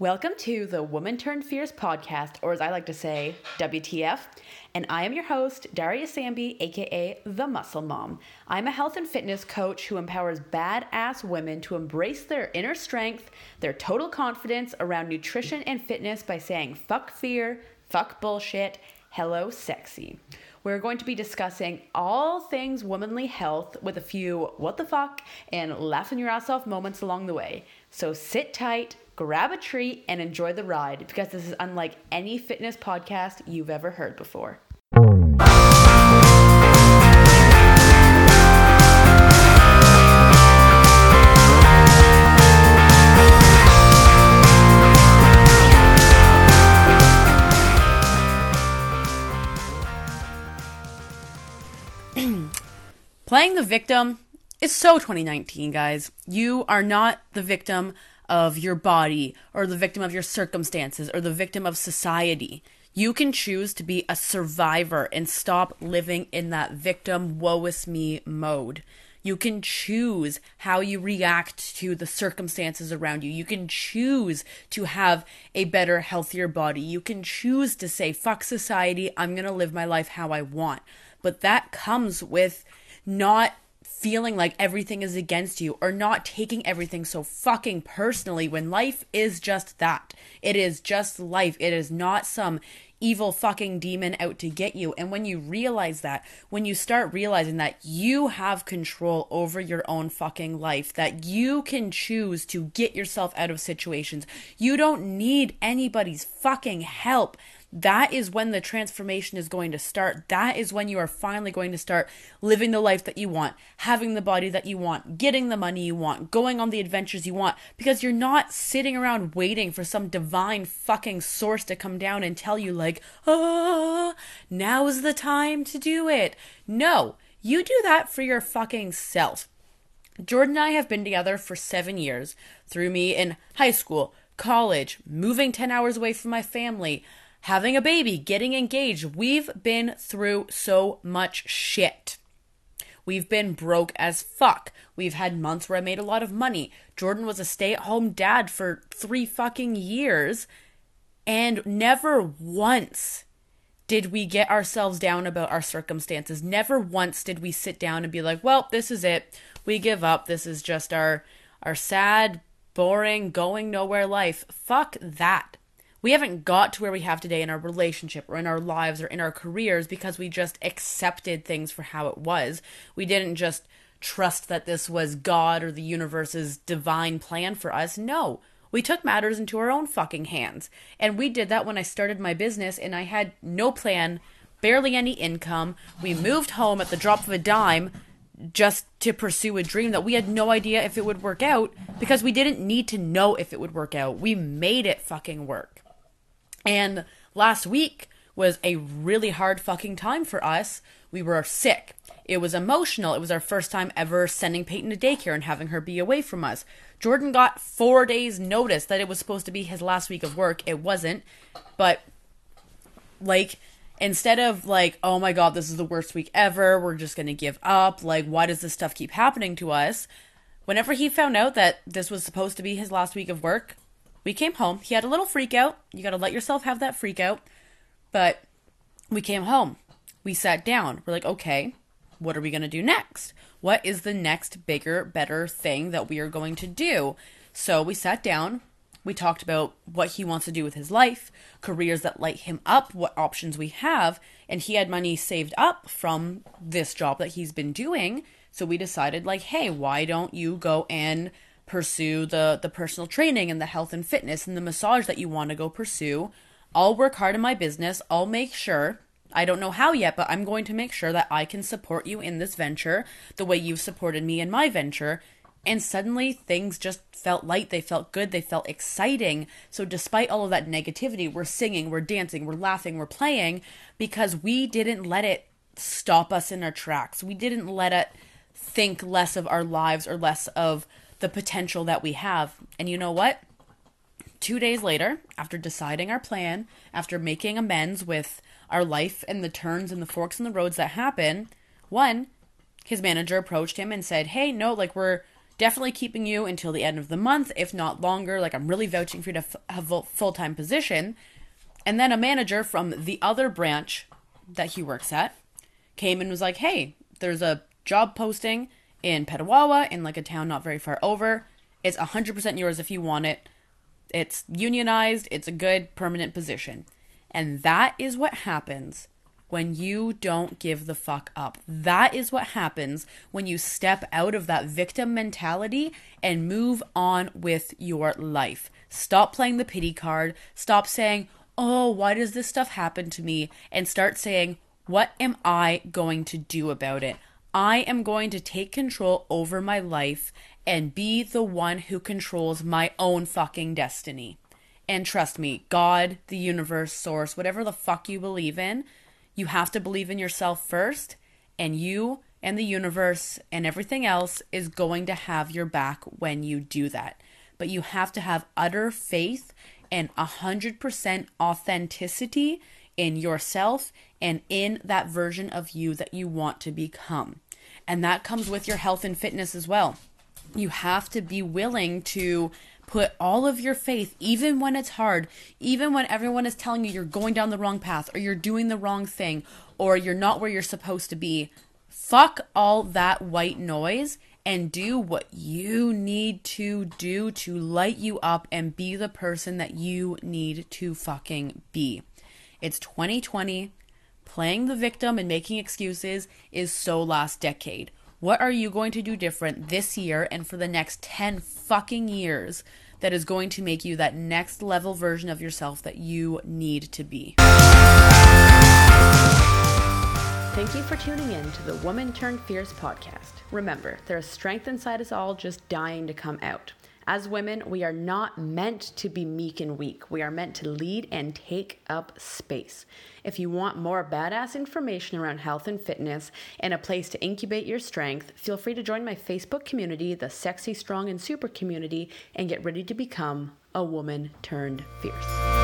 Welcome to the Woman Turned Fierce podcast, or as I like to say, WTF. And I am your host, Daria Sambi, aka The Muscle Mom. I'm a health and fitness coach who empowers badass women to embrace their inner strength, their total confidence around nutrition and fitness by saying fuck fear, fuck bullshit, hello sexy. We're going to be discussing all things womanly health with a few what the fuck and laughing your ass off moments along the way. So sit tight grab a treat, and enjoy the ride because this is unlike any fitness podcast you've ever heard before. Playing the victim is so 2019, guys. You are not the victim of your body or the victim of your circumstances or the victim of society. You can choose to be a survivor and stop living in that victim woe is me mode. You can choose how you react to the circumstances around you. You can choose to have a better, healthier body. You can choose to say, fuck society, I'm going to live my life how I want. But that comes with not feeling like everything is against you or not taking everything so fucking personally when life is just that. It is just life. It is not some evil fucking demon out to get you. And when you realize that, when you start realizing that you have control over your own fucking life, that you can choose to get yourself out of situations, you don't need anybody's fucking help that is when the transformation is going to start. That is when you are finally going to start living the life that you want, having the body that you want, getting the money you want, going on the adventures you want, because you're not sitting around waiting for some divine fucking source to come down and tell you, like, oh, now is the time to do it. No, you do that for your fucking self. Jordan and I have been together for seven years through me in high school, college, moving 10 hours away from my family, having a baby, getting engaged. We've been through so much shit. We've been broke as fuck. We've had months where I made a lot of money. Jordan was a stay at home dad for three fucking years. And never once did we get ourselves down about our circumstances. Never once did we sit down and be like, well, this is it. We give up. This is just our our sad, boring, going nowhere life. Fuck that we haven't got to where we have today in our relationship or in our lives or in our careers because we just accepted things for how it was. We didn't just trust that this was God or the universe's divine plan for us. No. We took matters into our own fucking hands. And we did that when I started my business and I had no plan, barely any income. We moved home at the drop of a dime just to pursue a dream that we had no idea if it would work out because we didn't need to know if it would work out. We made it fucking work. And last week was a really hard fucking time for us. We were sick. It was emotional. It was our first time ever sending Peyton to daycare and having her be away from us. Jordan got four days' notice that it was supposed to be his last week of work. It wasn't. But, like, instead of, like, oh my god, this is the worst week ever, we're just gonna give up, like, why does this stuff keep happening to us? Whenever he found out that this was supposed to be his last week of work, we came home. He had a little freak out. You got to let yourself have that freak out. But we came home. We sat down. We're like, okay, what are we going to do next? What is the next bigger, better thing that we are going to do? So we sat down. We talked about what he wants to do with his life, careers that light him up, what options we have. And he had money saved up from this job that he's been doing. So we decided, like, hey, why don't you go and pursue the the personal training and the health and fitness and the massage that you want to go pursue. I'll work hard in my business. I'll make sure I don't know how yet, but I'm going to make sure that I can support you in this venture the way you've supported me in my venture. And suddenly things just felt light, they felt good, they felt exciting. So, despite all of that negativity, we're singing, we're dancing, we're laughing, we're playing because we didn't let it stop us in our tracks. We didn't let it think less of our lives or less of the potential that we have. And you know what? Two days later, after deciding our plan, after making amends with our life and the turns and the forks in the roads that happen, one, his manager approached him and said, Hey, no, like we're definitely keeping you until the end of the month, if not longer. Like, I'm really vouching for you to f- have a full time position. And then a manager from the other branch that he works at came and was like, hey, there's a job posting in Petawawa in like a town not very far over. It's 100% yours if you want it. It's unionized, it's a good permanent position. And that is what happens when you don't give the fuck up. That is what happens when you step out of that victim mentality and move on with your life. Stop playing the pity card. Stop saying, oh, why does this stuff happen to me? And start saying, what am I going to do about it? I am going to take control over my life and be the one who controls my own fucking destiny. And trust me, God, the universe, source, whatever the fuck you believe in, you have to believe in yourself first, and you and the universe and everything else is going to have your back when you do that. But you have to have utter faith and 100% authenticity in yourself and in that version of you that you want to become. And that comes with your health and fitness as well. You have to be willing to put all of your faith, even when it's hard, even when everyone is telling you you're going down the wrong path or you're doing the wrong thing or you're not where you're supposed to be. Fuck all that white noise and do what you need to do to light you up and be the person that you need to fucking be. It's 2020. Playing the victim and making excuses is so last decade. What are you going to do different this year and for the next 10 fucking years that is going to make you that next level version of yourself that you need to be? Thank you for tuning in to the Woman Turned Fierce podcast. Remember, there is strength inside us all just dying to come out. As women, we are not meant to be meek and weak. We are meant to lead and take up space. If you want more badass information around health and fitness and a place to incubate your strength, feel free to join my Facebook community, the Sexy, Strong, and Super community, and get ready to become a woman turned fierce.